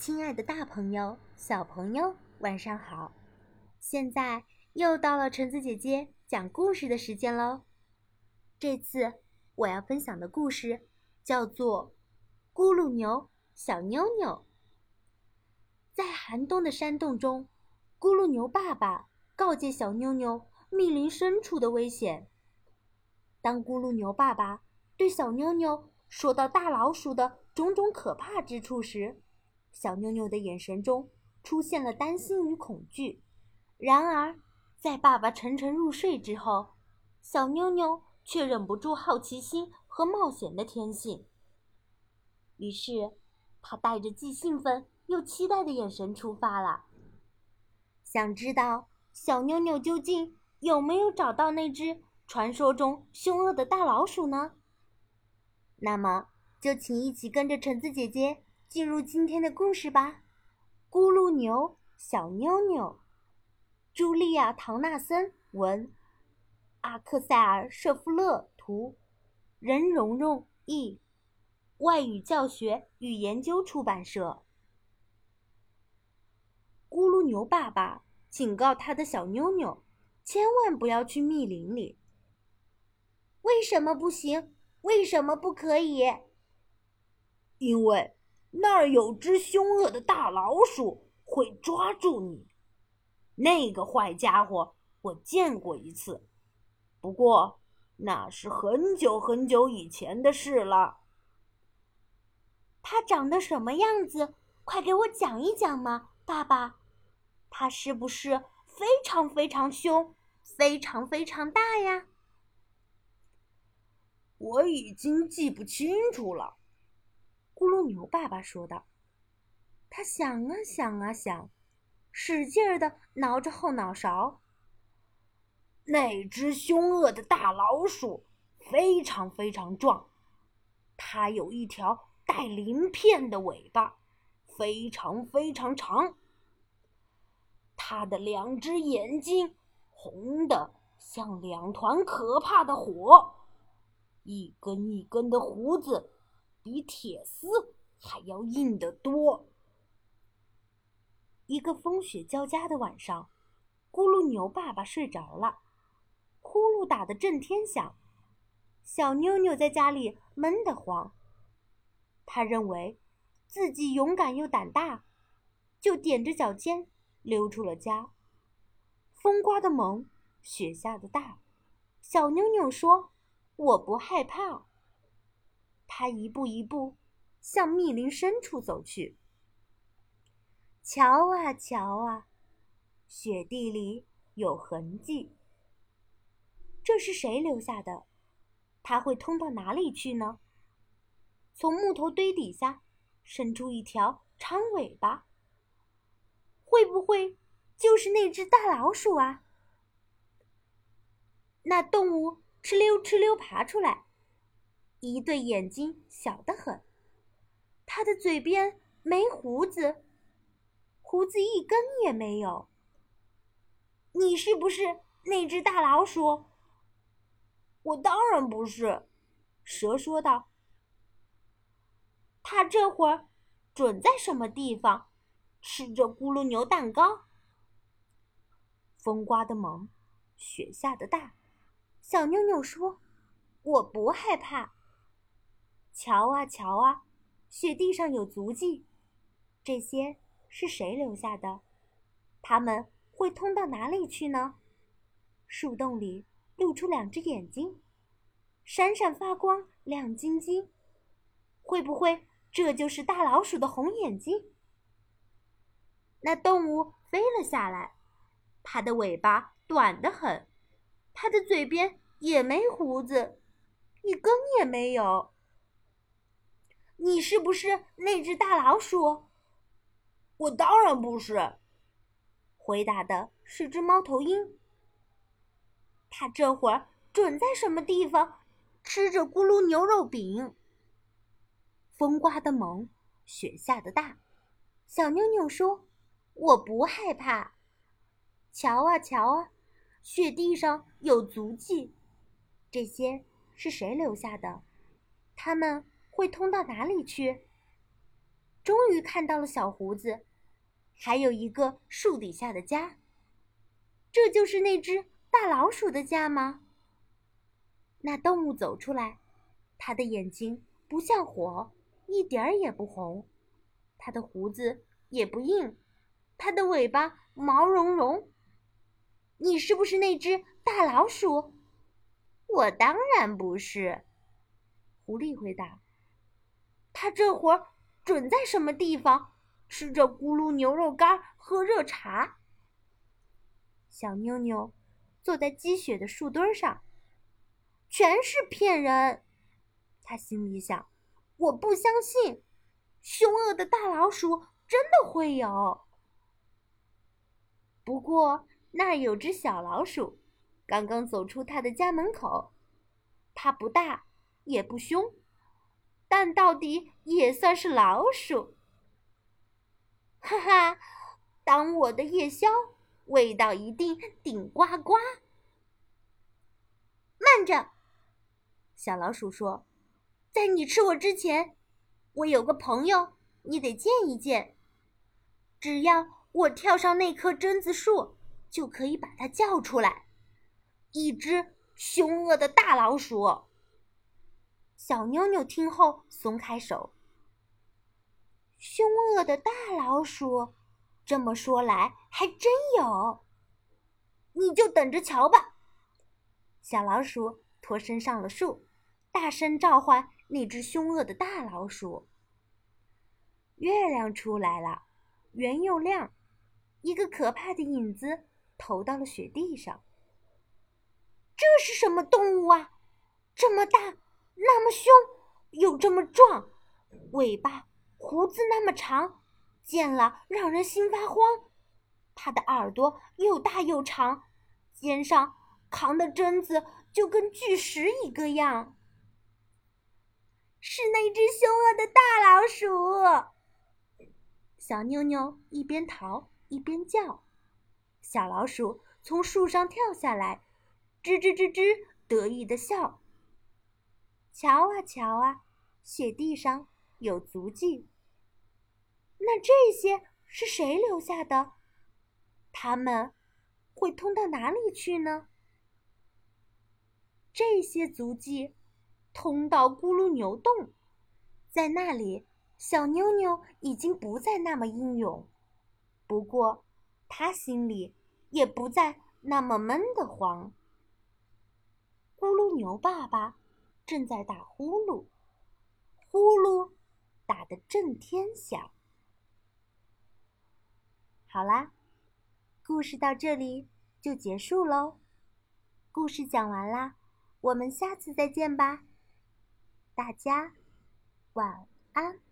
亲爱的大朋友、小朋友，晚上好！现在又到了橙子姐姐讲故事的时间喽。这次我要分享的故事叫做《咕噜牛小妞妞》。在寒冬的山洞中，咕噜牛爸爸告诫小妞妞密林深处的危险。当咕噜牛爸爸对小妞妞说到大老鼠的种种可怕之处时，小妞妞的眼神中出现了担心与恐惧。然而，在爸爸沉沉入睡之后，小妞妞却忍不住好奇心和冒险的天性。于是，她带着既兴奋又期待的眼神出发了。想知道小妞妞究竟有没有找到那只传说中凶恶的大老鼠呢？那么，就请一起跟着橙子姐姐进入今天的故事吧。咕噜牛小妞妞，茱莉亚·唐纳森文，阿克塞尔·舍夫勒图，任蓉蓉译，外语教学与研究出版社。咕噜牛爸爸警告他的小妞妞，千万不要去密林里。为什么不行？为什么不可以？因为那儿有只凶恶的大老鼠会抓住你。那个坏家伙我见过一次，不过那是很久很久以前的事了。它长得什么样子？快给我讲一讲嘛，爸爸。它是不是非常非常凶，非常非常大呀？我已经记不清楚了，咕噜牛爸爸说道。他想啊想啊想，使劲儿的挠着后脑勺。那只凶恶的大老鼠非常非常壮，它有一条带鳞片的尾巴，非常非常长。它的两只眼睛红的像两团可怕的火。一根一根的胡子，比铁丝还要硬得多。一个风雪交加的晚上，咕噜牛爸爸睡着了，呼噜打得震天响。小妞妞在家里闷得慌，他认为自己勇敢又胆大，就踮着脚尖溜出了家。风刮得猛，雪下的大，小妞妞说。我不害怕。他一步一步向密林深处走去。瞧啊瞧啊，雪地里有痕迹。这是谁留下的？它会通到哪里去呢？从木头堆底下伸出一条长尾巴。会不会就是那只大老鼠啊？那动物。哧溜哧溜爬出来，一对眼睛小得很。它的嘴边没胡子，胡子一根也没有。你是不是那只大老鼠？我当然不是，蛇说道。它这会儿准在什么地方吃着咕噜牛蛋糕。风刮得猛，雪下的大。小妞妞说：“我不害怕。瞧啊瞧啊，雪地上有足迹，这些是谁留下的？他们会通到哪里去呢？树洞里露出两只眼睛，闪闪发光，亮晶晶。会不会这就是大老鼠的红眼睛？”那动物飞了下来，它的尾巴短得很。它的嘴边也没胡子，一根也没有。你是不是那只大老鼠？我当然不是。回答的是只猫头鹰。它这会儿准在什么地方吃着咕噜牛肉饼。风刮得猛，雪下得大。小妞妞说：“我不害怕。瞧啊瞧啊。”雪地上有足迹，这些是谁留下的？他们会通到哪里去？终于看到了小胡子，还有一个树底下的家。这就是那只大老鼠的家吗？那动物走出来，它的眼睛不像火，一点儿也不红；它的胡子也不硬，它的尾巴毛茸茸。你是不是那只大老鼠？我当然不是。狐狸回答：“他这会儿准在什么地方吃着咕噜牛肉干，喝热茶。”小妞妞坐在积雪的树墩上，全是骗人。他心里想：“我不相信，凶恶的大老鼠真的会有。”不过那儿有只小老鼠，刚刚走出他的家门口。它不大，也不凶，但到底也算是老鼠。哈哈，当我的夜宵。味道一定顶呱呱！慢着，小老鼠说：“在你吃我之前，我有个朋友，你得见一见。只要我跳上那棵榛子树，就可以把它叫出来。一只凶恶的大老鼠。”小妞妞听后松开手。凶恶的大老鼠。这么说来，还真有。你就等着瞧吧。小老鼠脱身上了树，大声召唤那只凶恶的大老鼠。月亮出来了，圆又亮，一个可怕的影子投到了雪地上。这是什么动物啊？这么大，那么凶，又这么壮，尾巴、胡子那么长。见了让人心发慌，它的耳朵又大又长，肩上扛的榛子就跟巨石一个样。是那只凶恶的大老鼠！小妞妞一边逃一边叫，小老鼠从树上跳下来，吱吱吱吱得意的笑。瞧啊瞧啊，雪地上有足迹。那这些是谁留下的？他们会通到哪里去呢？这些足迹通到咕噜牛洞，在那里，小妞妞已经不再那么英勇，不过她心里也不再那么闷得慌。咕噜牛爸爸正在打呼噜，呼噜打得震天响。好啦，故事到这里就结束喽。故事讲完啦，我们下次再见吧。大家晚安。